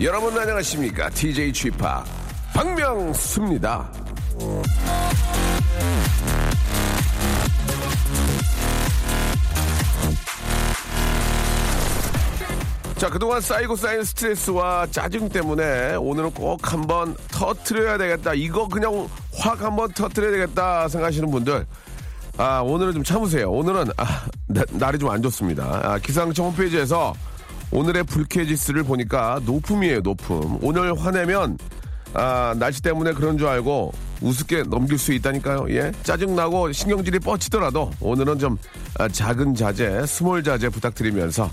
여러분 안녕하십니까? DJ Chip 박명수입니다. 자, 그동안 쌓이고 쌓인 스트레스와 짜증 때문에 오늘은 꼭 한번 터트려야 되겠다. 이거 그냥 확 한번 터트려야 되겠다 생각하시는 분들. 아, 오늘은 좀 참으세요. 오늘은, 아, 나- 날이 좀 안 좋습니다. 아, 기상청 홈페이지에서 오늘의 불쾌지수를 보니까 높음이에요, 높음. 오늘 화내면, 아, 날씨 때문에 그런 줄 알고 우습게 넘길 수 있다니까요. 예. 짜증나고 신경질이 뻗치더라도 오늘은 좀 아, 작은 자제, small 자제 부탁드리면서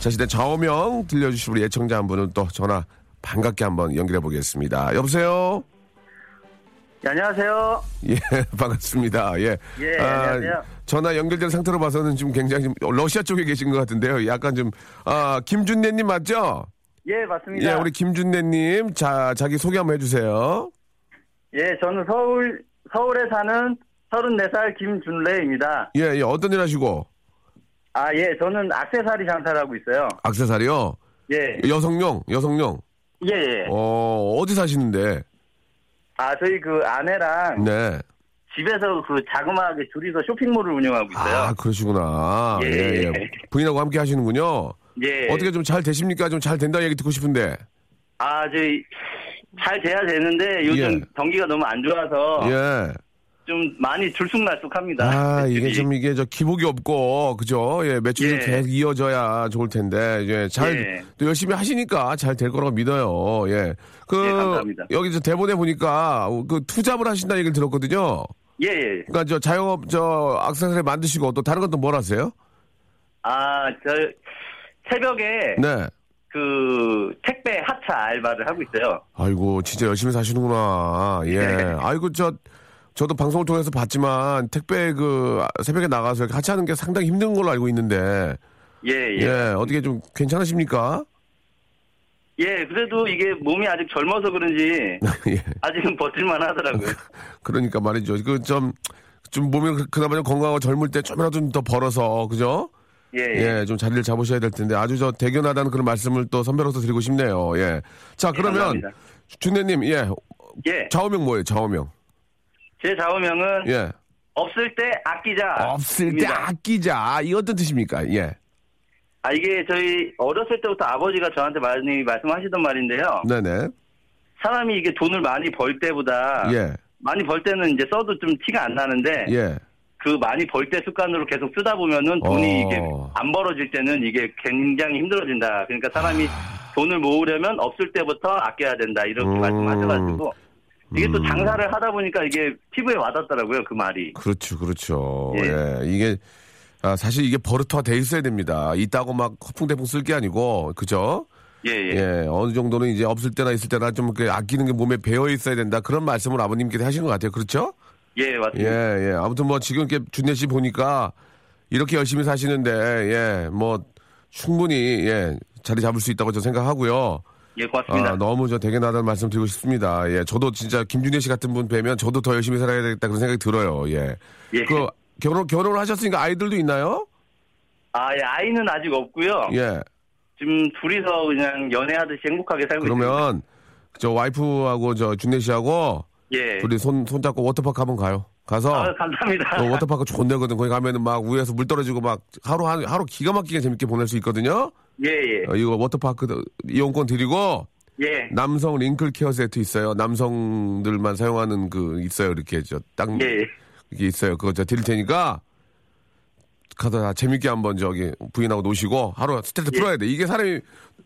자신의 좌우명 들려주실 우리 애청자 한 분은 또 전화 반갑게 한번 연결해 보겠습니다. 여보세요? 네, 안녕하세요. 예, 반갑습니다. 예. 예, 안녕하세요. 전화 연결된 상태로 봐서는 지금 굉장히 좀 러시아 쪽에 계신 것 같은데요. 약간 좀, 아, 김준내님 맞죠? 예, 맞습니다. 예, 우리 김준내님, 자, 자기 소개 한번 해주세요. 예, 저는 서울 서울에 사는 34살 김준래입니다. 예, 예, 어떤 일 하시고? 아, 예, 저는 악세사리 장사를 하고 있어요. 악세사리요? 예, 여성용, 여성용. 예, 예. 어, 어디 사시는데? 아, 저희 그 아내랑 네. 집에서 그 자그마하게 둘이서 쇼핑몰을 운영하고 있어요. 아, 그러시구나. 예, 예, 예. 부인하고 함께 하시는군요. 예. 어떻게 좀 잘 되십니까? 좀 잘 된다 얘기 듣고 싶은데. 아, 저희 잘 돼야 되는데 요즘 예. 경기가 너무 안 좋아서 예. 좀 많이 들쑥날쑥합니다. 아, 이게 매출이. 좀 이게 저 기복이 없고, 그죠? 예, 매출이 예. 계속 이어져야 좋을 텐데, 잘, 예. 또 열심히 하시니까 잘 될 거라고 믿어요. 예. 그, 예, 감사합니다. 여기 저 대본에 보니까 그 투잡을 하신다는 얘기를 들었거든요. 예, 예. 그러니까 저 자영업 저 악세사리 만드시고 또 다른 것도 뭘 하세요? 아, 저 새벽에 네. 그 택배 하차 알바를 하고 있어요. 아이고, 진짜 열심히 사시는구나. 예. 네. 아이고, 저, 저도 방송을 통해서 봤지만 택배 그 새벽에 나가서 이렇게 같이 하는 게 상당히 힘든 걸로 알고 있는데, 예, 예, 예. 어떻게 좀 괜찮으십니까? 예, 그래도 이게 몸이 아직 젊어서 그런지 예. 아직은 버틸만 하더라고요. 그러니까 말이죠. 그 좀, 좀 몸이 그- 그나마 좀 건강하고 젊을 때 좀이라도 좀 더 벌어서, 그죠? 예, 예. 예, 좀 자리를 잡으셔야 될 텐데 아주 저 대견하다는 그런 말씀을 또 선배로서 드리고 싶네요. 예. 자, 그러면 감사합니다. 준혜님, 예. 예. 좌우명 뭐예요? 좌우명. 제 좌우명은 예. 없을 때 아끼자. 없을 때 아끼자. 이 어떤 뜻입니까? 예. 아, 이게 저희 어렸을 때부터 아버지가 저한테 많이 말씀하시던 말인데요. 네네. 사람이 이게 돈을 많이 벌 때보다 예. 많이 벌 때는 이제 써도 좀 티가 안 나는데 예. 그 많이 벌 때 습관으로 계속 쓰다 보면은 돈이 어. 이게 안 벌어질 때는 이게 굉장히 힘들어진다. 그러니까 사람이 아. 돈을 모으려면 없을 때부터 아껴야 된다. 이렇게 음. 말씀하셔가지고 이게 또 음. 장사를 하다 보니까 이게 피부에 와닿더라고요. 그 말이. 그렇죠, 그렇죠. 예. 예. 이게, 아, 사실 이게 버릇화 돼 있어야 됩니다. 있다고 막 허풍대풍 쓸 게 아니고, 그죠? 예, 예. 예, 어느 정도는 이제 없을 때나 있을 때나 좀 아끼는 게 몸에 배어 있어야 된다. 그런 말씀을 아버님께서 하신 것 같아요. 그렇죠? 예, 예, 맞습니다. 예. 아무튼 뭐 지금 이렇게 준혜 씨 보니까 이렇게 열심히 사시는데, 예, 뭐 충분히, 예, 자리 잡을 수 있다고 저는 생각하고요. 예, 고맙습니다. 아, 너무 저 대견하다는 말씀 드리고 싶습니다. 예, 저도 진짜 김준혜 씨 같은 분 뵈면 저도 더 열심히 살아야 되겠다 그런 생각이 들어요. 예. 예. 그 결혼 결혼을 하셨으니까 아이들도 있나요? 아, 예, 아이는 아직 없고요. 예. 지금 둘이서 그냥 연애하듯이 행복하게 살고 그러면 저 와이프하고 저 준혜 씨하고 있습니다. 예. 둘이 손 손잡고 워터파크 한번 가요. 가서 아, 감사합니다. 어, 워터파크 좋은 데거든. 거기 가면은 막 위에서 물 떨어지고 막 하루 한 하루 기가 막히게 재밌게 보낼 수 있거든요. 예, 예. 어, 이거 워터파크 이용권 드리고 예. 남성 wrinkle care 세트 있어요. 남성들만 사용하는 그 있어요. 이렇게 저딱 예. 이게 있어요. 그거 저 드릴 테니까 가서 다 재밌게 한번 저기 부인하고 노시고 하루 스트레스 예. 풀어야 돼. 이게 사람이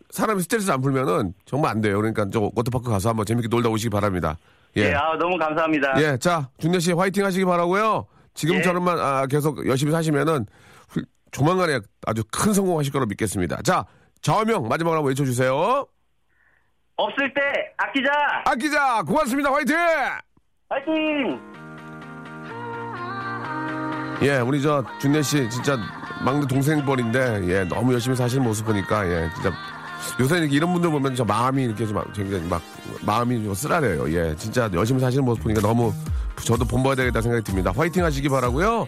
사람이 스트레스 안 풀면은 정말 안 돼요. 그러니까 저 워터파크 가서 한번 재밌게 놀다 오시기 바랍니다. 예, 예. 아, 너무 감사합니다. 예, 자, 준대 씨 화이팅 하시기 바라고요. 지금처럼만 아, 계속 열심히 사시면은 훌- 조만간에 아주 큰 성공하실 거로 믿겠습니다. 자, 좌우명 마지막으로 한번 외쳐주세요. 없을 때 아끼자! 아끼자, 고맙습니다. 화이팅! 화이팅! 예, 우리 저 준대 씨 진짜 막내 동생 뻘인데 예, 너무 열심히 사시는 모습 보니까 예, 진짜 요새 이렇게 이런 분들 보면 저 마음이 이렇게 좀 굉장히 막 마음이 좀 쓰라려요. 예, 진짜 열심히 사시는 모습 보니까 너무 저도 본봐야 되겠다 생각이 듭니다. 화이팅 하시기 바라고요.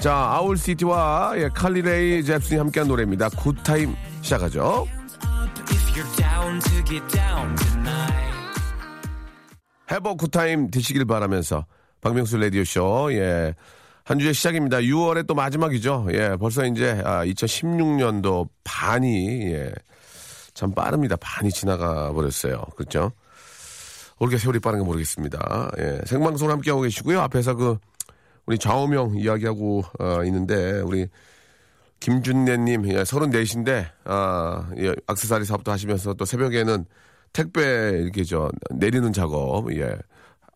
자, 아울시티와 예, 칼리레이 잽슨이 함께한 노래입니다. 굿타임 시작하죠. 해버 굿타임 되시길 바라면서 박명수 라디오쇼 예. 한 주의 시작입니다. 6월의 또 마지막이죠. 예, 벌써 이제 아, 2016년도 반이 예, 참 빠릅니다. 반이 지나가 버렸어요. 그렇죠? 어떻게 세월이 빠른가 모르겠습니다. 예, 생방송을 함께하고 계시고요. 앞에서 그 우리 좌우명 이야기하고 어, 있는데 우리 김준내님 예, 34인데 아, 예, 악세사리 사업도 하시면서 또 새벽에는 택배 이렇게 저 내리는 작업 예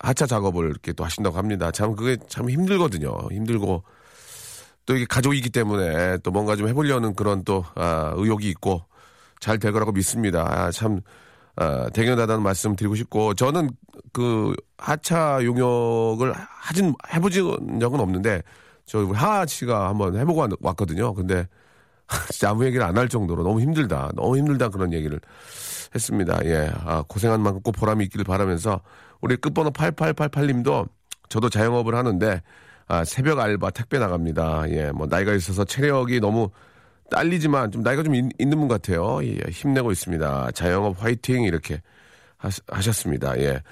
하차 작업을 이렇게 또 하신다고 합니다. 참 그게 참 힘들거든요. 힘들고 또 이게 가족이기 때문에 또 뭔가 좀 해보려는 그런 또 아, 의욕이 있고 잘 될 거라고 믿습니다. 아, 참 아, 대견하다는 말씀 드리고 싶고 저는 그 하차 용역을 하진 해보진 적은 없는데 저 우리 하하 씨가 한번 해보고 왔- 왔거든요. 근데 진짜 아무 얘기를 안 할 정도로 너무 힘들다, 너무 힘들다 그런 얘기를 했습니다. 예, 아, 고생한 만큼 꼭 보람이 있기를 바라면서 우리 끝번호 8888님도 저도 자영업을 하는데 아, 새벽 알바 택배 나갑니다. 예, 뭐 나이가 있어서 체력이 너무 딸리지만 좀 나이가 좀 있, 는 분 같아요. 예, 힘내고 있습니다. 자영업 화이팅 이렇게 하, 셨습니다 예.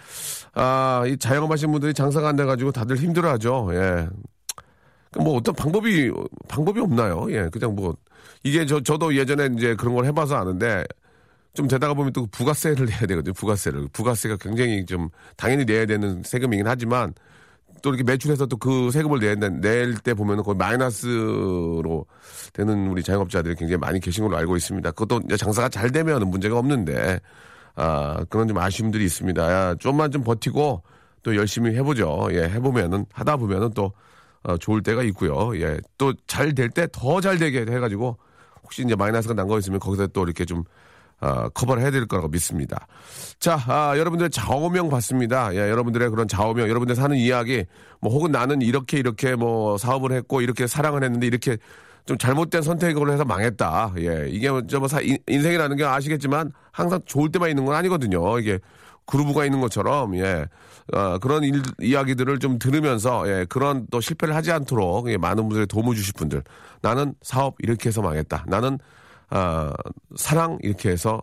아, 이 자영업 하시는 분들이 장사가 안 돼가지고 다들 힘들어하죠. 예. 그뭐 어떤 방법이 방법이 없나요? 예, 그냥 뭐 이게 저 저도 예전에 이제 그런 걸 해봐서 아는데 좀 되다가 보면 또 부가세를 내야 되거든요. 부가세를 부가세가 굉장히 좀 당연히 내야 되는 세금이긴 하지만 또 이렇게 매출해서 또 그 세금을 낼 때 보면은 거의 마이너스로 되는 우리 자영업자들이 굉장히 많이 계신 걸로 알고 있습니다. 그것도 장사가 잘 되면 문제가 없는데 아 그런 좀 아쉬움들이 있습니다. 야, 좀만 좀 버티고 또 열심히 해보죠. 예, 해보면은 하다 보면은 또 어, 좋을 때가 있고요. 예, 또 잘 될 때 더 잘 되게 해가지고 혹시 이제 마이너스가 난 거 있으면 거기서 또 이렇게 좀 어, 커버를 될 거라고 믿습니다. 자, 아, 여러분들의 좌우명 봤습니다. 예, 여러분들의 그런 좌우명, 여러분들 사는 이야기, 뭐 혹은 나는 이렇게 이렇게 뭐 사업을 했고 이렇게 사랑을 했는데 이렇게 좀 잘못된 선택을 해서 망했다. 예, 이게 저뭐 인생이라는 게 아시겠지만 항상 좋을 때만 있는 건 아니거든요. 이게 그루브가 있는 것처럼 예 어, 그런 일, 이야기들을 좀 들으면서 예 그런 또 실패를 하지 않도록 예, 많은 분들의 도움을 주실 분들 나는 사업 이렇게 해서 망했다 나는 아 사랑 이렇게 해서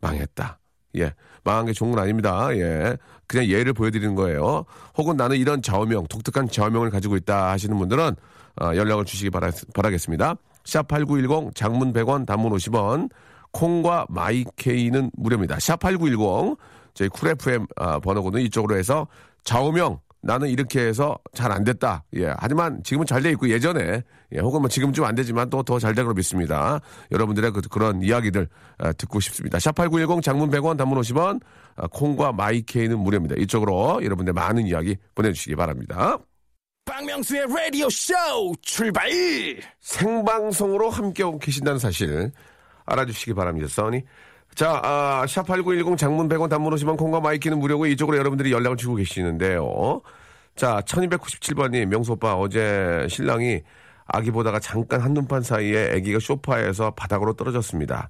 망했다. 예 망한 게 좋은 건 아닙니다. 예 그냥 예를 보여드리는 거예요. 혹은 나는 이런 좌우명 독특한 좌우명을 가지고 있다 하시는 분들은 어, 연락을 주시기 바라, 바라겠습니다. 샵8910 장문 100원 단문 50원 콩과 My K는 무료입니다. 샵8910 저희 Cool FM 아, 번호고는 이쪽으로 해서 좌우명 나는 이렇게 해서 잘 안 됐다. 예. 하지만 지금은 잘 돼 있고 예전에 예, 혹은 뭐 지금 좀 안 되지만 또 더 잘 되기로 믿습니다. 여러분들의 그, 런 이야기들 아, 듣고 싶습니다. 샵8910 장문 100원 단문 50원 아, 콩과 My K는 무료입니다. 이쪽으로 여러분들 많은 이야기 보내주시기 바랍니다. 박명수의 라디오 쇼 출발! 생방송으로 함께 계신다는 사실 알아주시기 바랍니다. 써니. 자, 아, 샵8910 장문 100원 단문 50원 콩과 My K는 무료고 이쪽으로 여러분들이 연락을 주고 계시는데요. 자, 1297번님, 명수 오빠 어제 신랑이 아기 보다가 잠깐 한눈판 사이에 아기가 소파에서 바닥으로 떨어졌습니다.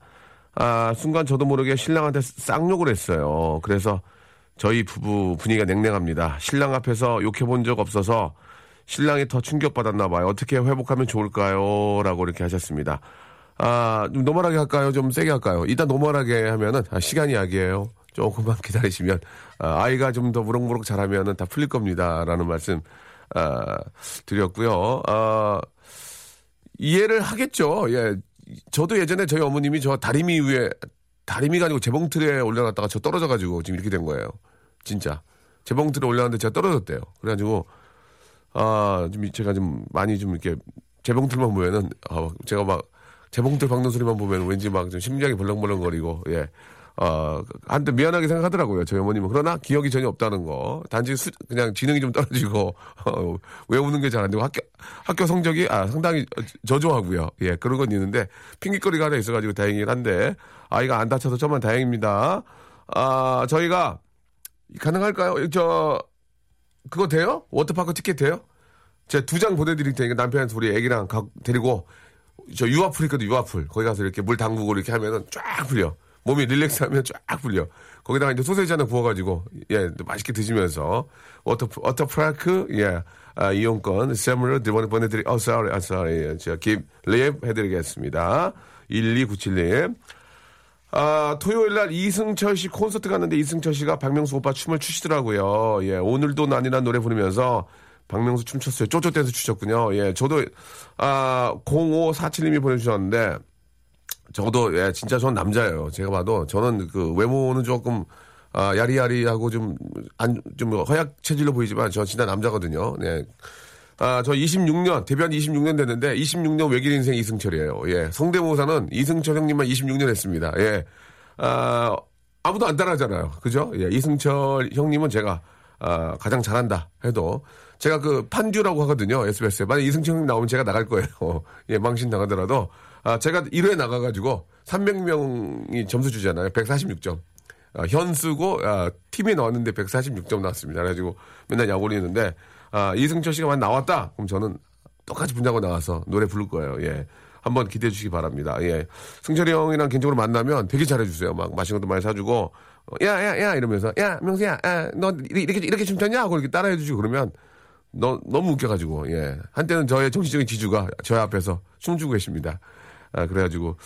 아, 순간 저도 모르게 신랑한테 쌍욕을 했어요. 그래서 저희 부부 분위기가 냉랭합니다. 신랑 앞에서 욕해본 적 없어서 신랑이 더 충격받았나 봐요. 어떻게 회복하면 좋을까요? 라고 이렇게 하셨습니다. 아, 좀 normal하게 할까요? 좀 세게 할까요? 일단 normal하게 하면은, 아, 시간이 약이에요. 조금만 기다리시면, 아이가 좀 더 무럭무럭 자라면은 다 풀릴 겁니다. 라는 말씀, 아, 드렸고요. 아, 이해를 하겠죠. 예. 저도 예전에 저희 어머님이 저 다리미 위에, 다리미가 아니고 재봉틀에 올려놨다가 저 떨어져가지고 지금 이렇게 된 거예요. 진짜. 재봉틀에 올려놨는데 제가 떨어졌대요. 그래가지고, 아, 좀 제가 좀 많이 좀 이렇게 재봉틀만 보면은 아, 제가 막 재봉틀 박는 소리만 보면 왠지 막 좀 심장이 벌렁벌렁거리고 예. 어, 한때 미안하게 생각하더라고요. 저희 어머님은. 그러나 기억이 전혀 없다는 거. 단지 수, 그냥 지능이 좀 떨어지고, 어, 외우는 게 잘 안 되고 학교, 학교 성적이, 아, 상당히 저조하고요. 예, 그런 건 있는데, 핑계거리가 하나 있어가지고 다행이긴 한데, 아이가 안 다쳐서 정말 다행입니다. 아, 저희가, 가능할까요? 저, 그거 돼요? 워터파크 티켓 돼요? 제가 두 장 보내드릴 테니까 남편한테 우리 애기랑 가, 데리고 저 유아풀 있거든 유아풀. 거기 가서 이렇게 물 담그고 이렇게 하면은 쫙 풀려. 몸이 relax하면 쫙 풀려. 거기다가 이제 소세지 하나 구워가지고 예 맛있게 드시면서. 워터 워터파크 예 아, 이용권 샘으로 이번에 보내드리 어 sorry 아 sorry. 제가 깁랩 해드리겠습니다. 1297님. 아, 토요일 날 이승철 씨 콘서트 갔는데 이승철 씨가 박명수 오빠 춤을 추시더라고요. 예, 오늘도 난이란 노래 부르면서 박명수 춤췄어요. 쪼쪼 댄스 추셨군요. 예, 저도, 아, 0547님이 보내주셨는데, 저도, 예, 진짜 전 남자예요. 제가 봐도 저는 그 외모는 조금, 아, 야리야리하고 좀, 안, 좀 허약 체질로 보이지만 저 진짜 남자거든요. 네. 아, 저 26년, 데뷔한 지 26년 됐는데, 26년 외길 인생 이승철이에요. 예. 성대모사는 이승철 형님만 26년 했습니다. 예. 아, 아무도 안 따라하잖아요. 그죠? 예. 이승철 형님은 제가, 아, 가장 잘한다 해도, 제가 그 판듀라고 하거든요. SBS에. 만약 이승철 형님 나오면 제가 나갈 거예요. 예, 망신 나가더라도. 아, 제가 1회 나가가지고 300명이 점수 주잖아요. 146점. 아, 현수고, 아, 팀에 나왔는데 146점 나왔습니다. 그래가지고 맨날 약 올리는데, 아, 이승철 씨가 만 나왔다? 그럼 저는 똑같이 분장하고 나와서 노래 부를 거예요. 예. 한번 기대해 주시기 바랍니다. 예. 승철이 형이랑 개인적으로 만나면 되게 잘해주세요. 막 맛있는 것도 많이 사주고, 어, 야, 야, 야, 이러면서, 야, 명수야, 아, 너 이렇게, 이렇게 춤췄냐? 하고 이렇게 따라해 주시고 그러면, 너, 너무 웃겨가지고, 예. 한때는 저의 정신적인 지주가 저희 앞에서 춤추고 계십니다. 아, 그래가지고,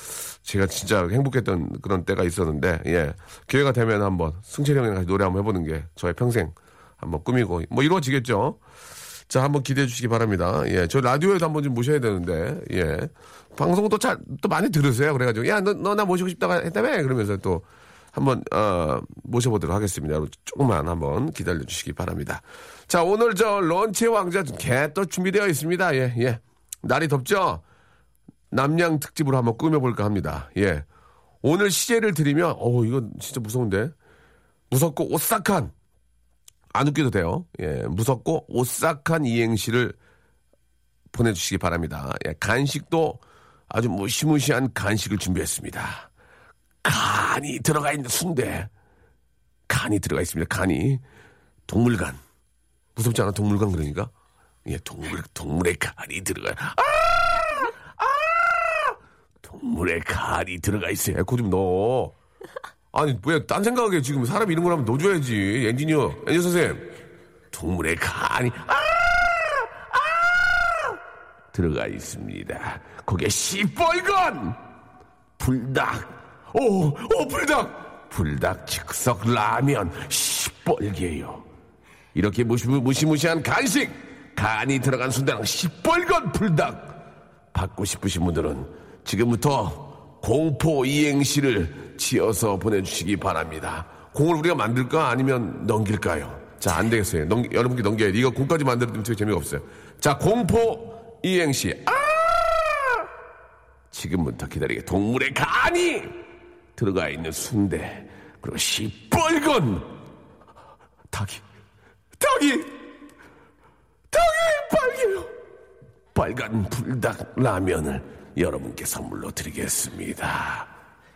제가 진짜 행복했던 그런 때가 있었는데, 예. 기회가 되면 한번 승철이 형이랑 같이 노래 한번 해보는 게 저의 평생 한번 꾸미고, 뭐 이루어지겠죠? 자, 한번 기대해 주시기 바랍니다. 예. 저 라디오에도 한번 좀 모셔야 되는데, 예. 방송도 잘, 또 많이 들으세요. 그래가지고, 야, 너, 너 나 모시고 싶다고 했다며? 그러면서 또 한번, 어, 모셔보도록 하겠습니다. 조금만 한번 기다려 주시기 바랍니다. 자, 오늘 저 런치의 왕자 개또 준비되어 있습니다. 예, 예. 날이 덥죠? 남양 특집으로 한번 꾸며볼까 합니다. 예. 오늘 시제를 드리면, 어우, 이거 진짜 무서운데. 무섭고 오싹한, 안 웃겨도 돼요. 예, 무섭고 오싹한 이행시를 보내주시기 바랍니다. 예, 간식도 아주 무시무시한 간식을 준비했습니다. 간이 들어가 있는 순대. 간이 들어가 있습니다. 간이. 동물간. 무섭지 않아? 동물간 그러니까? 예, 동물, 동물의 간이 들어가. 아! 아! 동물의 간이 들어가 있어요. 에코 좀 넣어. 아니, 왜, 딴 생각하게 지금 사람 이런 걸 하면 넣어줘야지. 엔지니어, 엔지니어 선생님. 동물의 간이, 아! 아! 들어가 있습니다. 거기에 시뻘건! 불닭. 오, 오, 불닭! 불닭 즉석 라면, 시뻘게요. 이렇게 무시, 무시무 시한 간식! 간이 들어간 순대랑 시뻘건 불닭! 받고 싶으신 분들은 지금부터 공포 이행시를 지어서 보내주시기 바랍니다. 공을 우리가 만들까 아니면 넘길까요? 자, 안 되겠어요. 넘, 여러분께 넘겨야 돼. 이거 공까지 만들어도 되게 재미가 없어요. 자, 공포 이행시. 아! 지금부터 기다리게. 동물의 간이 들어가 있는 순대. 그리고 시뻘건 닭이, 닭이, 닭이 빨개요. 빨간 불닭 라면을 여러분께 선물로 드리겠습니다.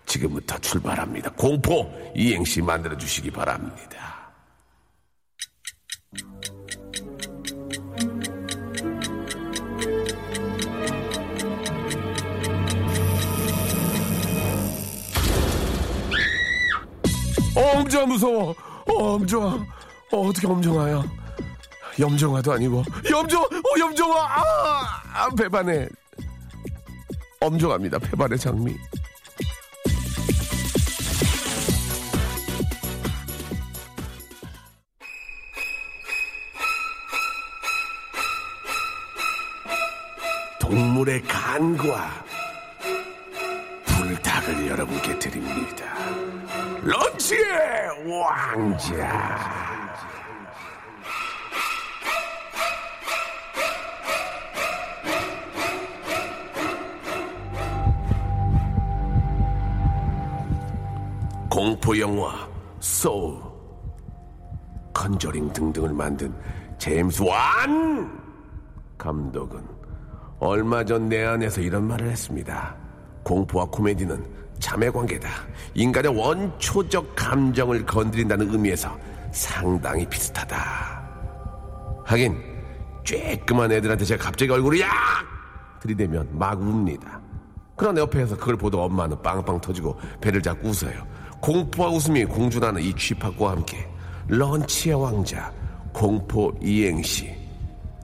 지금부터 출발합니다. 공포 이행시 만들어 주시기 바랍니다. 어, 엄정아 무서워. 어, 엄정아. 어, 어떻게 엄정아야? 염정아도 아니고 염정, 어, 염정아. 아, 아 배반해. 엄정합니다. 배반의 장미. 동물의 간과 불닭을 여러분께 드립니다. 런치의 왕자. 공포 영화 소울 컨저링 등등을 만든 제임스 완 감독은 얼마 전내 안에서 이런 말을 했습니다. 공포와 코미디는 자매 관계다. 인간의 원초적 감정을 건드린다는 의미에서 상당히 비슷하다. 하긴 쬐끄만 애들한테 제가 갑자기 얼굴을 야 들이대면 막 웁니다. 그러나 옆에서 그걸 보던 엄마는 빵빵 터지고 배를 잡고 웃어요. 공포와 웃음이 공존하는 이 쥐팍과 함께 런치의 왕자 공포 이행시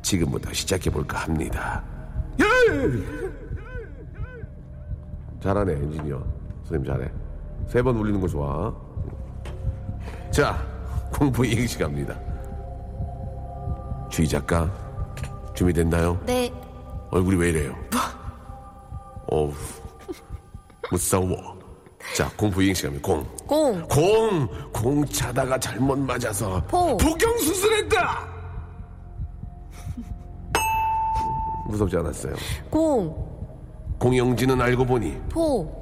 지금부터 시작해볼까 합니다. 예! 잘하네 엔지니어 선생님 잘해 세 번 울리는 거 좋아 자 공포 이행시 갑니다 주희 작가 준비됐나요? 네. 얼굴이 왜 이래요? 어우 무서워 자 공포 이행시 갑니다 공 공, 공! 공 차다가 잘못 맞아서 포. 포경 수술했다! 무섭지 않았어요. 공, 공형진은 알고 보니 포,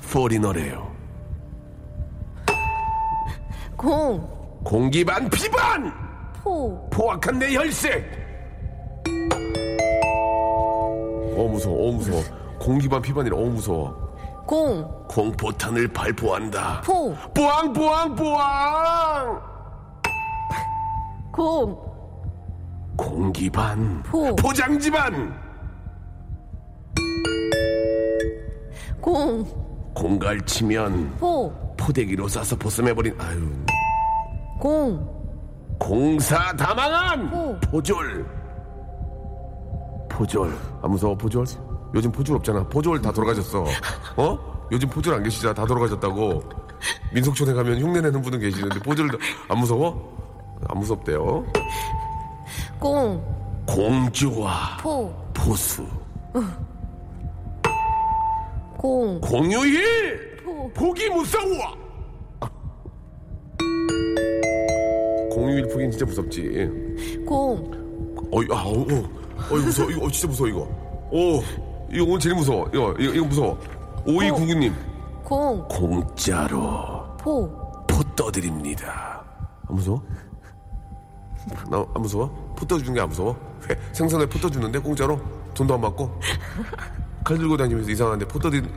foreigner래요. 공, 공기반 피반! 포, 포악한 내 혈색! 어 무서워, 어 무서워. 공기 반 피반이라 어 무서워. 공, 공포탄을 발포한다. 포, 뿌앙 뿌앙 뿌앙! 공, 공기 반 포. 포장지 반! 공, 공갈 치면 포, 포대기로 싸서 보쌈해버린 아유. 공, 공사 다망한 오. 포졸. 포졸. 아 무서워 포졸? 요즘 포졸 없잖아. 포졸 다 돌아가셨어. 어? 요즘 포졸 안 계시잖아. 다 돌아가셨다고. 민속촌에 가면 흉내 내는 분은 계시는데 포졸 안 무서워? 안 무섭대요. 공, 공주와 포, 포수 공, 공휴일 포. 보기 무서워 공휴일 보긴 진짜 무섭지 공, 어이, 아, 어, 어, 어, 이거 무서워. 이거 어, 진짜 무서워, 이거. 오, 이거 오늘 제일 무서워. 이거, 이거, 이거 무서워. 오이구구님, 공, 공짜로 포, 포 떠드립니다. 안 무서워? 나, 안 무서워? 포 떠주는 게 안 무서워? 회, 생선에 포 떠주는데, 공짜로? 돈도 안 받고? 칼 들고 다니면서 이상한데 포 떠드린,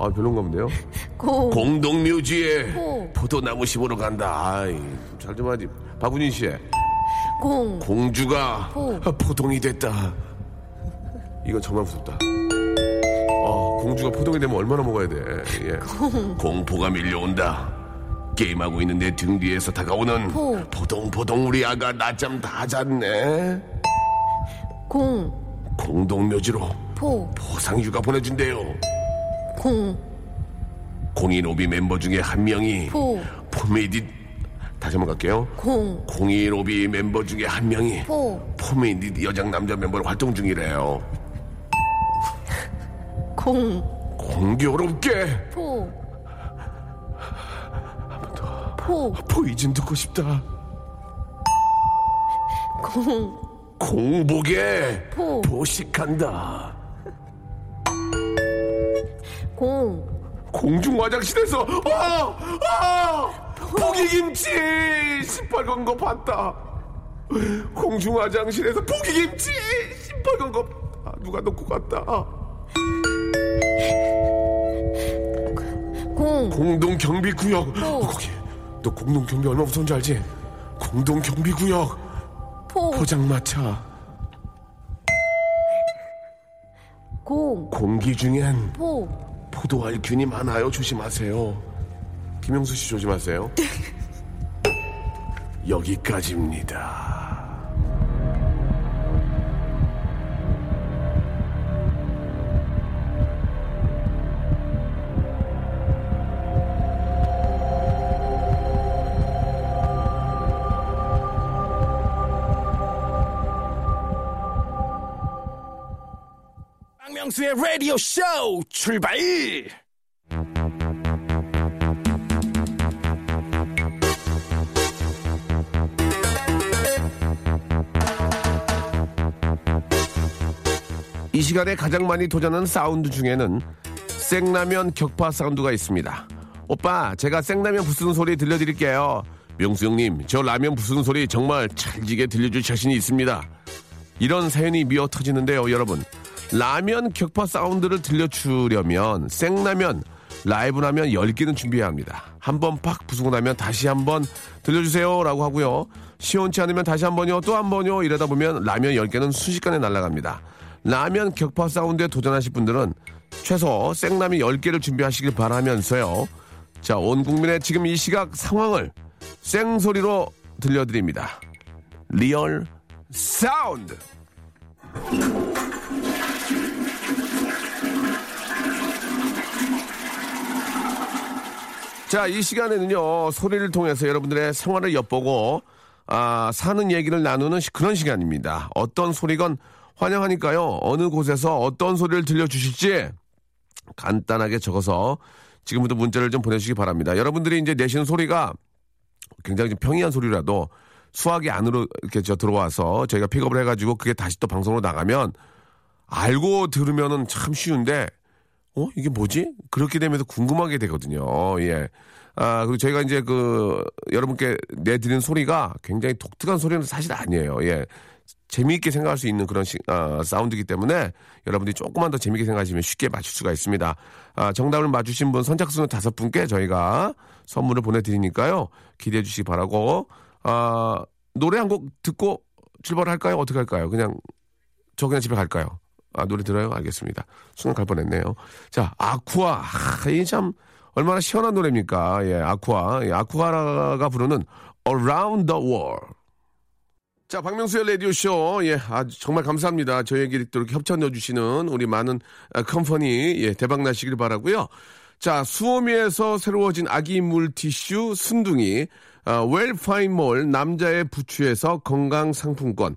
아, 별론가 본데요? 공, 공동 묘지에 포. 포도나무 심으러 간다. 아이, 잘 좀 하지. 박은인 씨. 공, 공주가 포. 포동이 됐다. 이건 정말 무섭다. 아, 공주가 포동이 되면 얼마나 먹어야 돼. 예. 공포가 밀려온다. 게임하고 있는 내 등 뒤에서 다가오는 포. 포동포동 우리 아가 낮잠 다 잤네. 공, 공동묘지로 포, 보상휴가 보내준대요. 공, 공일오비 멤버 중에 한 명이 포. 포메디 다시 한번 갈게요. 공, 공일오비 멤버 중에 한 명이 포, 포메디 여장 남자 멤버로 활동 중이래요. 공, 공교롭게 포, 포, Poison 듣고 싶다. 공, 공복에 포. 보식한다. 공, 공중 화장실에서 아, 아, 포기김치! 시뻘건 거 봤다. 공중 화장실에서 포기김치! 시뻘건 거 아, 누가 넣고 갔다. 공, 공동 경비 구역. 포. 거기. 너 공동 경비 얼마 무서운지 알지? 공동 경비 구역. 포, 포장마차. 공, 공기 중엔 포, 포도알 균이 많아요. 조심하세요. 김영수 씨 조심하세요. 여기까지입니다. 박명수의 라디오 쇼 출발! 이 시간에 가장 많이 도전하는 사운드 중에는 생라면 격파 사운드가 있습니다. 오빠, 제가 생라면 부수는 소리 들려드릴게요. 명수 형님, 저 라면 부수는 소리 정말 찰지게 들려줄 자신이 있습니다. 이런 사연이 미어 터지는데요, 여러분. 라면 격파 사운드를 들려주려면 생라면 라이브라면 10개는 준비해야 합니다. 한 번 팍 부수고 나면 다시 한 번 들려주세요 라고 하고요. 시원치 않으면 다시 한 번요, 또 한 번요 이러다 보면 라면 10개는 순식간에 날아갑니다. 라면 격파 사운드에 도전하실 분들은 최소 생라면 10개를 준비하시길 바라면서요. 자, 온 국민의 지금 이 시각 상황을 생소리로 들려드립니다. real sound! 자, 이 시간에는요, 소리를 통해서 여러분들의 생활을 엿보고, 아, 사는 얘기를 나누는 시- 그런 시간입니다. 어떤 소리건 환영하니까요, 어느 곳에서 어떤 소리를 들려주실지 간단하게 적어서 지금부터 문자를 좀 보내주시기 바랍니다. 여러분들이 이제 내시는 소리가 굉장히 좀 평이한 소리라도 수학이 안으로 이렇게 저 들어와서 저희가 픽업을 해가지고 그게 다시 또 방송으로 나가면 알고 들으면은 참 쉬운데 어 이게 뭐지? 그렇게 되면서 궁금하게 되거든요. 예. 아 그리고 저희가 이제 그 여러분께 내드리는 소리가 굉장히 독특한 소리는 사실 아니에요. 예. 재미있게 생각할 수 있는 그런 시, 아, 사운드이기 때문에 여러분들이 조금만 더 재미있게 생각하시면 쉽게 맞출 수가 있습니다. 아, 정답을 맞추신 분 선착순 다섯 분께 저희가 선물을 보내드리니까요. 기대해 주시기 바라고 아, 노래 한 곡 듣고 출발할까요? 어떻게 할까요? 그냥 저 그냥 집에 갈까요? 아, 노래 들어요? 알겠습니다. 순간 갈 뻔했네요. 자, 아쿠아. 아, 이참 얼마나 시원한 노래입니까? 예, 아쿠아. 예, 아쿠아가 부르는 Around the World. 자, 박명수의 라디오쇼. 예, 아, 정말 감사합니다. 저희에게 또 이렇게 협찬 넣어주시는 우리 많은 아, company, 예, 대박 나시길 바라고요 자, 수오미에서 새로워진 아기 물티슈 순둥이, 아, 웰파인몰 남자의 부추에서 건강 상품권,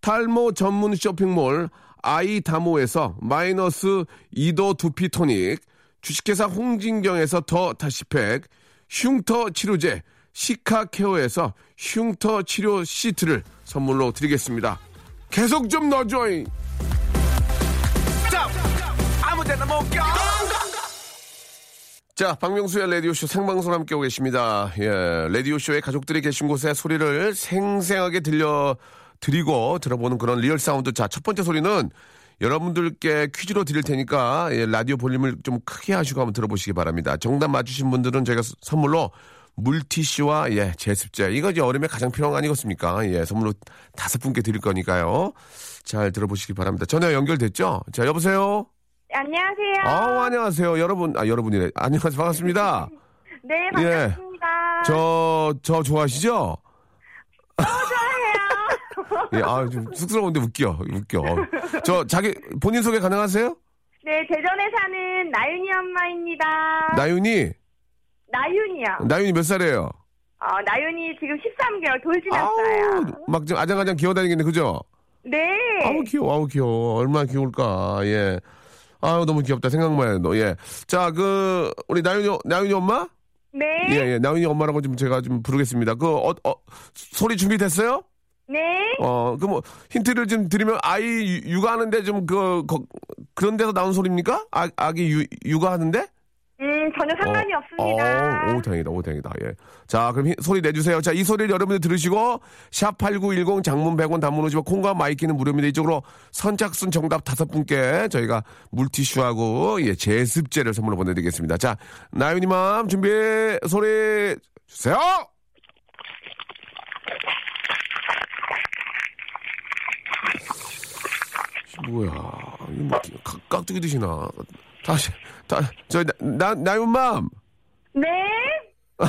탈모 전문 쇼핑몰 아이다모에서 마이너스 2도 두피 토닉, 주식회사 홍진경에서 더 다시팩, 흉터 치료제 시카케어에서 흉터 치료 시트를 선물로 드리겠습니다. 계속 좀 넣어줘잉! 자, 박명수의 라디오쇼 생방송 함께하고 계십니다. 예, 라디오쇼에 가족들이 계신 곳에 소리를 생생하게 들려 드리고 들어보는 그런 real sound. 자, 첫 번째 소리는 여러분들께 퀴즈로 드릴 테니까 예, 라디오 볼륨을 좀 크게 하시고 한번 들어보시기 바랍니다. 정답 맞추신 분들은 저희가 서- 선물로 물티슈와 예, 제습제. 이거 이제 여름에 가장 필요한 거 아니겠습니까? 예, 선물로 다섯 분께 드릴 거니까요. 잘 들어보시기 바랍니다. 전화 연결됐죠? 자, 여보세요? 안녕하세요. 아우, 안녕하세요. 여러분, 아, 여러분이래. 안녕하세요. 반갑습니다. 네, 예. 반갑습니다. 저, 저 좋아하시죠? 예, 아, 좀 쑥스러운데 웃겨. 웃겨. 저, 자기, 본인 소개 가능하세요? 네, 대전에 사는 나윤이 엄마입니다. 나윤이? 나윤이요. 나윤이 몇 살이에요? 어, 나윤이 지금 13개월 돌 지났어요. 아우, 막좀 아장아장 기어다니겠네, 그죠? 네. 아우, 귀여워, 아우, 귀여워. 얼마나 귀여울까, 예. 아우, 너무 귀엽다. 생각만 해도, 예. 자, 그, 우리 나윤이, 나윤이 엄마? 네. 예, 예. 나윤이 엄마라고 좀 제가 좀 부르겠습니다. 그, 어, 어, 소리 준비됐어요? 네. 어, 그 뭐, 힌트를 좀 드리면, 아이 유- 육아하는데 좀 그, 거- 그런 데서 나온 소리입니까? 아, 아기 유, 육아하는데? 음, 전혀 상관이 어, 없습니다. 어, 오, 다행이다, 오, 다행이다. 예. 자, 그럼 히- 소리 내주세요. 자, 이 소리를 여러분들 들으시고, 샵8910 장문 100원 단문 50원 콩과 마이케이는 무료입니다. 이쪽으로 선착순 정답 다섯 분께 저희가 물티슈하고, 예, 제습제를 선물로 보내드리겠습니다. 자, 나윤이맘 준비, 소리 주세요! 뭐야, 이거 뭐, 깍- 깍두기 드시나. 다시, 다, 저, 나, 나, 나윤맘! 네.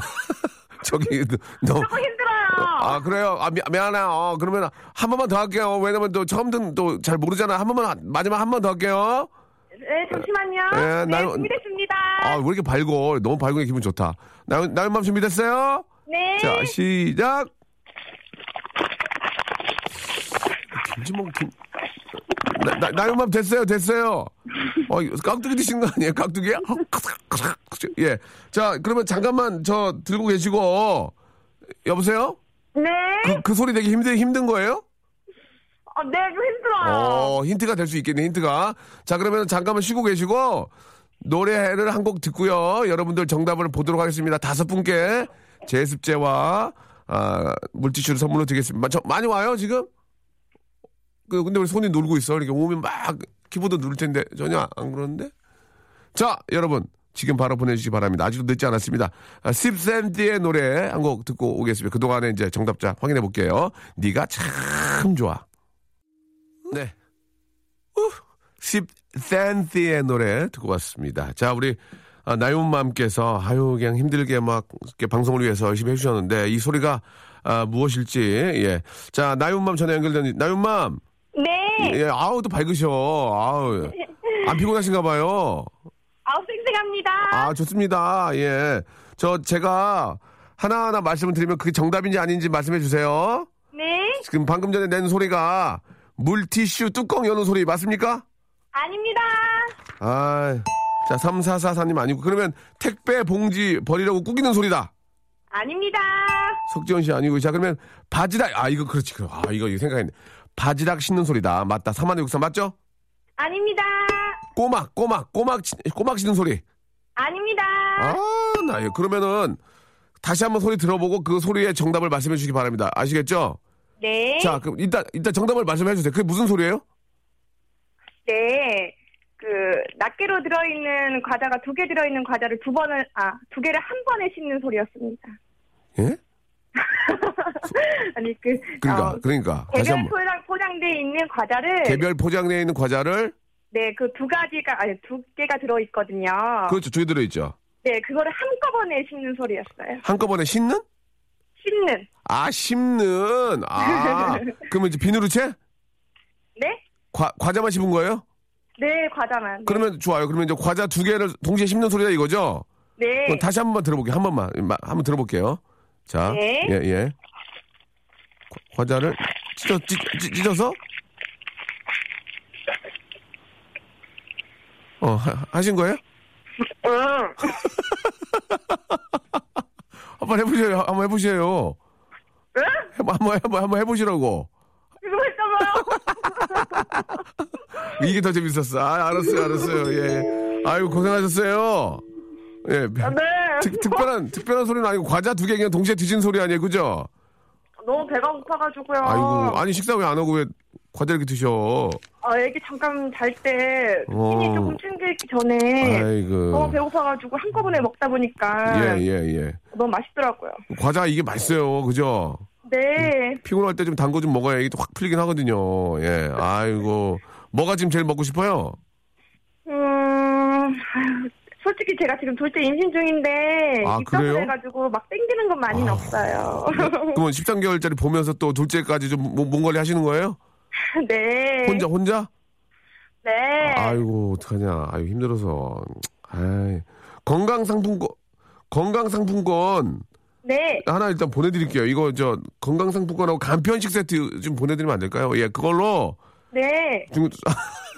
저기 너 조금 힘들어요. 아 그래요 아 미, 미안해 어 그러면 한 번만 더 할게요 왜냐면 또 처음 듣는 또 잘 모르잖아 한 번만 마지막 한 번 더 할게요 네, 잠시만요. 예, 네, 나요- 준비됐습니다. 아, 왜 이렇게 밝어? 너무 밝으니 기분 좋다. 나, 나윤맘 준비됐어요? 네. 자, 시작! 김지몽, 김, 나, 나, 나윤맘 됐어요, 됐어요. 어, 깍두기 드신 거 아니에요? 깍두기? 예. 자, 그러면 잠깐만 저 들고 계시고, 여보세요? 네. 그, 그 소리 되게 힘든, 힘든 거예요? 어, 네, 좀 힘들어요. 어, 힌트가 될 수 있겠네, 힌트가. 자, 그러면 잠깐만 쉬고 계시고, 노래를 한 곡 듣고요. 여러분들 정답을 보도록 하겠습니다. 다섯 분께 제습제와, 아, 물티슈를 선물로 드리겠습니다. 저, 많이 와요, 지금? 그, 근데 우리 손이 놀고 있어. 이렇게 오면 막 키보드 누를 텐데, 전혀 안 그러는데? 자, 여러분. 지금 바로 보내주시기 바랍니다. 아직도 늦지 않았습니다. 아, 십센티의 노래 한 곡 듣고 오겠습니다. 그동안에 이제 정답자 확인해 볼게요. 네가 참 좋아. 네. 십센티의 노래 듣고 왔습니다. 자, 우리 아, 나윤맘께서 아유 그냥 힘들게 막 이렇게 방송을 위해서 열심히 해주셨는데 이 소리가 아, 무엇일지 예. 자, 나윤맘 전화 연결된 나윤맘 네. 예, 아우 또 밝으셔. 아우 안 피곤하신가 봐요. 아우, 쌩쌩합니다. 아 좋습니다. 예. 저 제가 하나하나 말씀을 드리면 그게 정답인지 아닌지 말씀해 주세요. 네. 지금 방금 전에 낸 소리가 물티슈 뚜껑 여는 소리 맞습니까? 아닙니다. 아, 자, 3444님 아니고, 그러면 택배 봉지 버리려고 꾸기는 소리다. 아닙니다. 석지원 씨 아니고, 자, 그러면 바지락, 아, 이거 그렇지. 그, 아, 이거, 이거 생각했네. 바지락 씻는 소리다. 맞다. 3164 맞죠? 아닙니다. 꼬막, 꼬막, 꼬막, 치- 꼬막 씻는 소리. 아닙니다. 아, 나, 이거 그러면은, 다시 한번 소리 들어보고 그 소리의 정답을 말씀해 주시기 바랍니다. 아시겠죠? 네. 자, 그럼 일단, 일단 정답을 말씀해 주세요. 그게 무슨 소리예요? 네. 그, 낱개로 들어 있는 과자가 두 개 들어 있는 과자를 두 번을, 아, 두 개를 한 번에 씹는 소리였습니다. 예? 아니, 그, 그러니까, 어, 그러니까. 다시 개별 한번. 포장, 포장되어 있는 과자를. 개별 포장되어 있는 과자를, 네, 그 두 가지가, 아니, 두 개가 들어 있거든요. 그렇죠. 두개 들어 있죠. 네, 그거를 한꺼번에 씹는 소리였어요. 한꺼번에 씻는? 씹는. 아, 씹는. 아, 그러면 이제 비누로 채? 네? 과, 과자만 씹은 거예요? 네, 과자만. 네. 그러면 좋아요. 그러면 이제 과자 두 개를 동시에 씹는 소리다 이거죠? 네. 그럼 다시 한 번만 들어볼게요. 한 번만. 마- 한번 들어볼게요. 자. 네. 예, 예. 과- 과자를 찢어, 찢, 찢, 찢어서? 어, 하, 하신 거예요? 응. 한번 해보세요. 한번 해보세요. 응? 한번, 한번, 한번, 한번 해보시라고. 이거 했잖아요. 이게 더 재밌었어. 아, 알았어요, 알았어요. 예. 아유, 고생하셨어요. 예. 네. 특, 특별한, 특별한 소리는 아니고 과자 두 개 그냥 동시에 드신 소리 아니에요, 그죠? 너무 배가 고파가지고요. 아이고, 아니, 식사 왜 안 하고 왜 과자 이렇게 드셔? 아, 애기 잠깐 잘때 어. 끼니 조금 챙기기 전에 아이고. 너무 배고파가지고 한꺼번에 먹다 보니까 예, 예, 예. 너무 맛있더라고요. 과자 이게 맛있어요, 그죠? 네. 피곤할 때 좀 단 거 좀 먹어야 이게 또확 풀리긴 하거든요. 예, 아이고. 뭐가 지금 제일 먹고 싶어요? 음, 솔직히 제가 지금 둘째 임신 중인데 아, 입덧을 그래요? 해가지고 막 땡기는 건 많이는 아. 없어요. 그러면 13개월짜리 보면서 또 둘째까지 좀 몸- 몸관리 하시는 거예요? 네. 혼자, 혼자? 네. 아이고 어떡하냐 아유 힘들어서 아이 건강 상품권 건강 상품권 네. 하나 일단 보내드릴게요 이거 저 건강 상품권하고 간편식 세트 좀 보내드리면 안 될까요 예 그걸로 네. 지금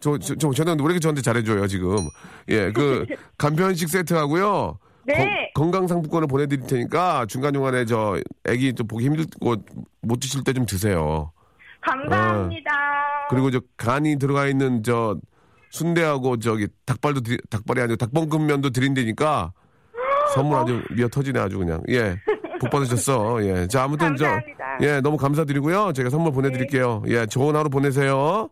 저, 저, 저, 저는 왜 이렇게 저한테 잘해줘요, 지금. 예, 그, 간편식 세트 하고요. 네. 건, 건강상품권을 보내드릴 테니까 중간중간에 저, 애기 좀 보기 힘들고 못 드실 때 좀 드세요. 감사합니다. 그리고 저 간이 들어가 있는 저 순대하고 저기 닭발도 드리- 닭발이 아니고 닭볶음면도 드린다니까 선물 아주 미어 터지네 아주 그냥 예 복 받으셨어 예 자 아무튼 감사합니다. 저 예 너무 감사드리고요 제가 선물 보내 드릴게요 예 좋은 하루 보내세요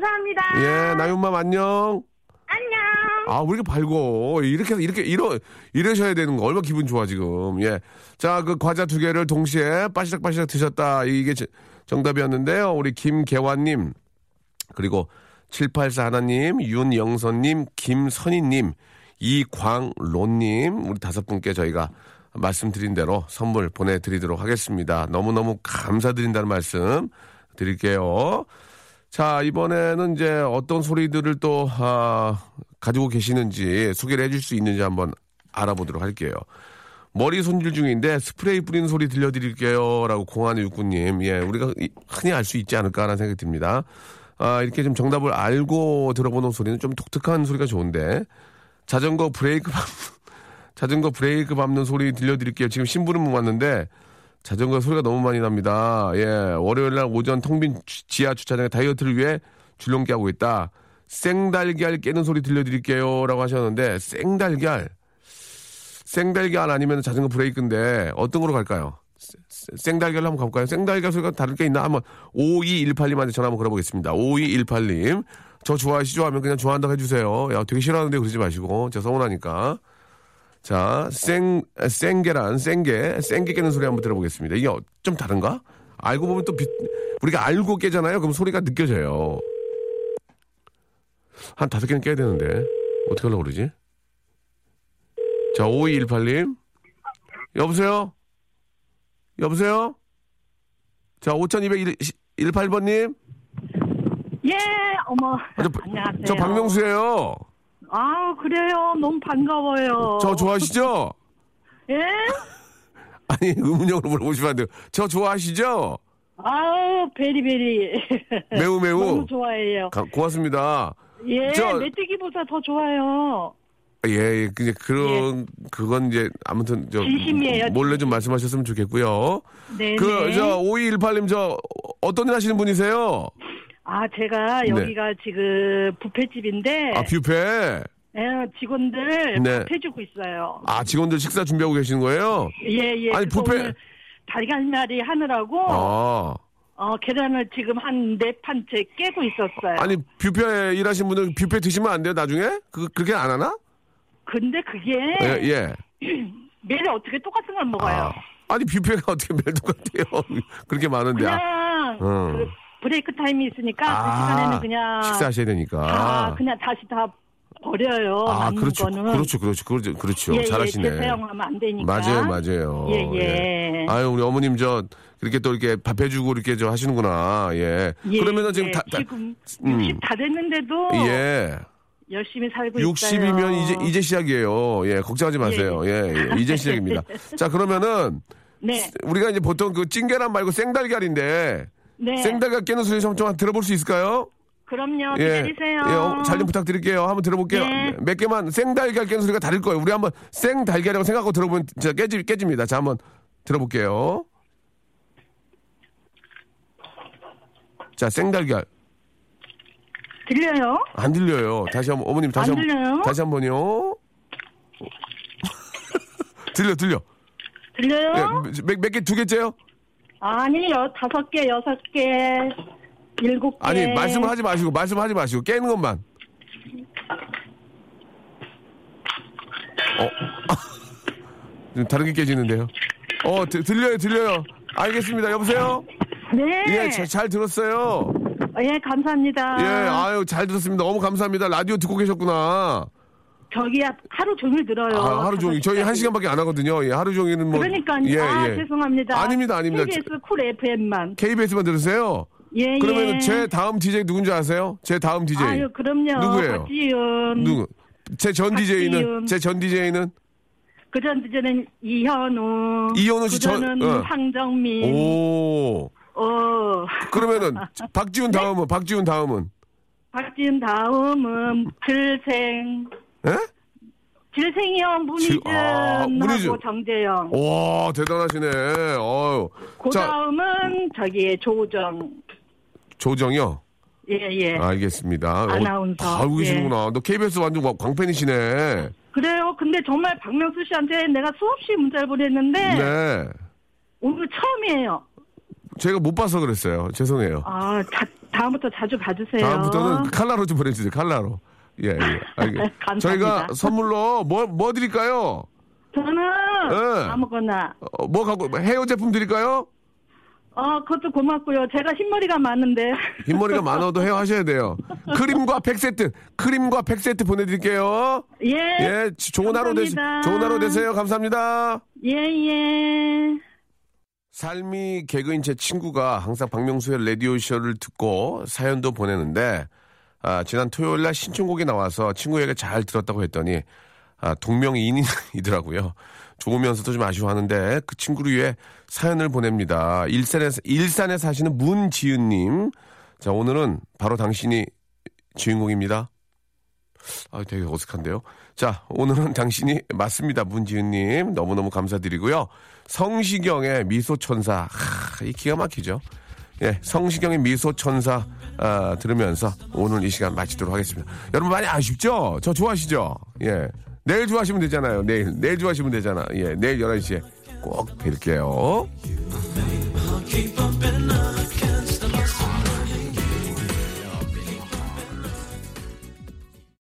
감사합니다. 예 나윤맘 안녕 안녕. 아 왜 이렇게 밝고 이렇게 이렇게 이러 이러셔야 되는 거 얼마나 기분 좋아 지금 예 자 그 과자 두 개를 동시에 빠시락빠시락 드셨다 이게 제- 정답이었는데요 우리 김계환님 그리고 784 하나님, 윤영선님, 김선희님, 이광론님, 우리 다섯 분께 저희가 말씀드린 대로 선물 보내드리도록 하겠습니다. 너무너무 감사드린다는 말씀 드릴게요. 자, 이번에는 이제 어떤 소리들을 또, 아, 가지고 계시는지 소개를 해줄 수 있는지 한번 알아보도록 할게요. 머리 손질 중인데 스프레이 뿌리는 소리 들려드릴게요. 라고 공안의 육구님. 예, 우리가 이- 흔히 알 수 있지 않을까라는 생각이 듭니다. 아, 이렇게 좀 정답을 알고 들어보는 소리는 좀 독특한 소리가 좋은데 자전거 브레이크 밟, 자전거 브레이크 밟는 소리 들려드릴게요. 지금 신부름 왔는데 자전거 소리가 너무 많이 납니다. 예, 월요일 날 오전 텅빈 지하 주차장에 다이어트를 위해 줄넘기 하고 있다. 생달걀 깨는 소리 들려드릴게요. 라고 하셨는데, 생달걀. 생달걀 아니면 자전거 브레이크인데, 어떤 거로 갈까요? 생달걀로 한번 가볼까요? 생달걀 소리가 다를 게 있나? 한번 5218님한테 전화 한번 걸어보겠습니다. 5218님. 저 좋아하시죠? 하면 그냥 좋아한다고 해주세요. 야, 되게 싫어하는데 그러지 마시고. 제가 서운하니까. 자, 생, 생계란, 생계, 생계 깨는 소리 한번 들어보겠습니다. 이게 어- 좀 다른가? 알고 보면 또 비- 우리가 알고 깨잖아요. 그럼 소리가 느껴져요. 한 다섯 개는 깨야 되는데. 어떻게 하려고 그러지? 자, 5218님. 여보세요? 여보세요? 자, 5218번님. 예, 어머. 아, 저, 안녕하세요. 저 박명수예요. 아, 그래요. 너무 반가워요. 저 좋아하시죠? 예? 아니, 의문형으로 물어보시면 안 돼요. 저 좋아하시죠? 아우, 베리베리. 매우 매우. 너무 좋아해요. 가- 고맙습니다. 예, 저- 메뚜기보다 더 좋아요. 예, 예, 그냥 그런 그건 이제 아무튼 저 진심이에요, 몰래 좀 말씀하셨으면 좋겠고요. 네. 그저 5218님 저 어떤 일 하시는 분이세요? 아, 제가 네. 여기가 지금 뷔페집인데 아 뷔페. 예, 직원들 네. 밥 해주고 있어요. 아 직원들 식사 준비하고 계시는 거예요? 예, 예. 아니, 뷔페- 달걀말이 하느라고 아 어, 계란을 지금 한 네 판째 깨고 있었어요. 아니 뷔페 일하신 분들 뷔페 드시면 안 돼요 나중에? 그 그렇게 안 하나? 근데 그게 예, 예. 매일 어떻게 똑같은 걸 먹어요? 아, 아니 뷔페가 어떻게 매일 똑같아요? 그렇게 많은데. 그냥 아, 어. 그 브레이크 타임이 있으니까 그 아, 시간에는 그냥 식사하셔야 되니까. 다 그냥 다시 다 버려요. 아, 그렇죠. 거는. 그렇죠. 그렇죠. 그렇죠. 그렇죠. 예, 잘하시네. 예, 재사용하면 안 되니까. 맞아요, 맞아요. 예, 예. 아유, 우리 어머님 저 이렇게 또 이렇게 밥 해 주고 이렇게 저 하시는구나. 예. 예, 그러면은 지금 예, 다, 다 지금 음. 60다 됐는데도 예. 열심히 살고 60이면 있어요. 이제 이제 시작이에요. 예, 걱정하지 마세요. 예, 예. 이제 시작입니다. 자, 그러면은 네, 우리가 이제 보통 그 찐계란 말고 생달걀인데 네. 생달걀 깨는 소리 좀, 좀 들어볼 수 있을까요? 그럼요. 예, 기다리세요. 예, 어, 잘좀 부탁드릴게요. 한번 들어볼게요. 네. 몇 개만 생달걀 깨는 소리가 다를 거예요. 우리 한번 생달걀이라고 생각하고 들어보면 진짜 깨지, 깨집니다. 자, 한번 들어볼게요. 자, 생달걀. 들려요? 안 들려요. 다시 한번, 어머님 다시 안 한번. 들려요? 다시 한 번요. 들려, 들려. 들려요? 예, 몇, 몇 개, 두 개째요? 아니, 여, 다섯 개, 여섯 개, 일곱 개. 아니, 말씀을 하지 마시고, 말씀하지 마시고, 깨는 것만. 어, 좀 다른 게 깨지는데요. 어, 드- 들려요, 들려요. 알겠습니다. 여보세요? 네. 예, 자- 잘 들었어요. 예, 감사합니다. 예, 아유, 잘 들었습니다. 너무 감사합니다. 라디오 듣고 계셨구나. 저기 하루 종일 들어요. 아, 하루 종일. 저희 한 시간밖에 안 하거든요. 예, 하루 종일은 뭐. 그러니까요. 예, 아, 예. 죄송합니다. 아닙니다, 아닙니다. KBS 쿨 FM만. KBS만 들으세요? 예, 그러면 예. 제 다음 DJ 누군지 아세요? 제 다음 DJ. 아유, 그럼요. 누구예요? 박지윤. 누구? 제 전 DJ는? 제 전 DJ는? 그전 DJ는 이현우. 이현우 씨 전- 그전은 어. 황정민. 오. 어. 그러면은 박지훈 네? 다음은 박지훈 다음은 박지윤 다음은 질생. 예? 질생이 형 질- 아, 문희준하고 문희준. 정재영. 와 대단하시네. 어유. 그자 다음은 저기 조정. 조정이요. 예, 예. 알겠습니다. 아나운서. 다 알고 예. 계시는구나. 너 KBS 완전 광- 광팬이시네. 그래요. 근데 정말 박명수 씨한테 내가 수없이 문자를 보냈는데 네. 오늘 처음이에요. 제가 못 봐서 그랬어요. 죄송해요. 아, 자, 다음부터 자주 봐주세요. 다음부터는 칼라로 좀 보내주세요. 칼라로. 예, 예. 알겠. 감사합니다. 저희가 선물로 뭐, 뭐 드릴까요? 저는 네. 아무거나. 어, 뭐 갖고, 헤어 제품 드릴까요? 어, 그것도 고맙고요. 제가 흰머리가 많은데. 흰머리가 많아도 헤어 하셔야 돼요. 크림과 백 세트, 크림과 백 세트 보내드릴게요. 예. 예, 좋은 하루 되시, 감사합니다. 좋은 하루 되세요. 감사합니다. 예, 예. 삶이 개그인 제 친구가 항상 박명수의 라디오쇼를 듣고 사연도 보내는데, 아, 지난 토요일 날 신청곡이 나와서 친구에게 잘 들었다고 했더니, 아, 동명이인이더라고요. 좋으면서도 좀 아쉬워하는데 그 친구를 위해 사연을 보냅니다. 일산에, 일산에 사시는 문지은 님. 자, 오늘은 바로 당신이 주인공입니다. 아, 되게 어색한데요. 자, 오늘은 당신이 맞습니다. 문지은 님. 너무너무 감사드리고요. 성시경의 미소천사. 하, 이 기가 막히죠. 예, 성시경의 미소천사, 아, 들으면서 오늘 이 시간 마치도록 하겠습니다. 여러분 많이 아쉽죠? 저 좋아하시죠? 예. 내일 좋아하시면 되잖아요. 내일. 내일 좋아하시면 되잖아. 예, 내일 11시에 꼭 뵐게요.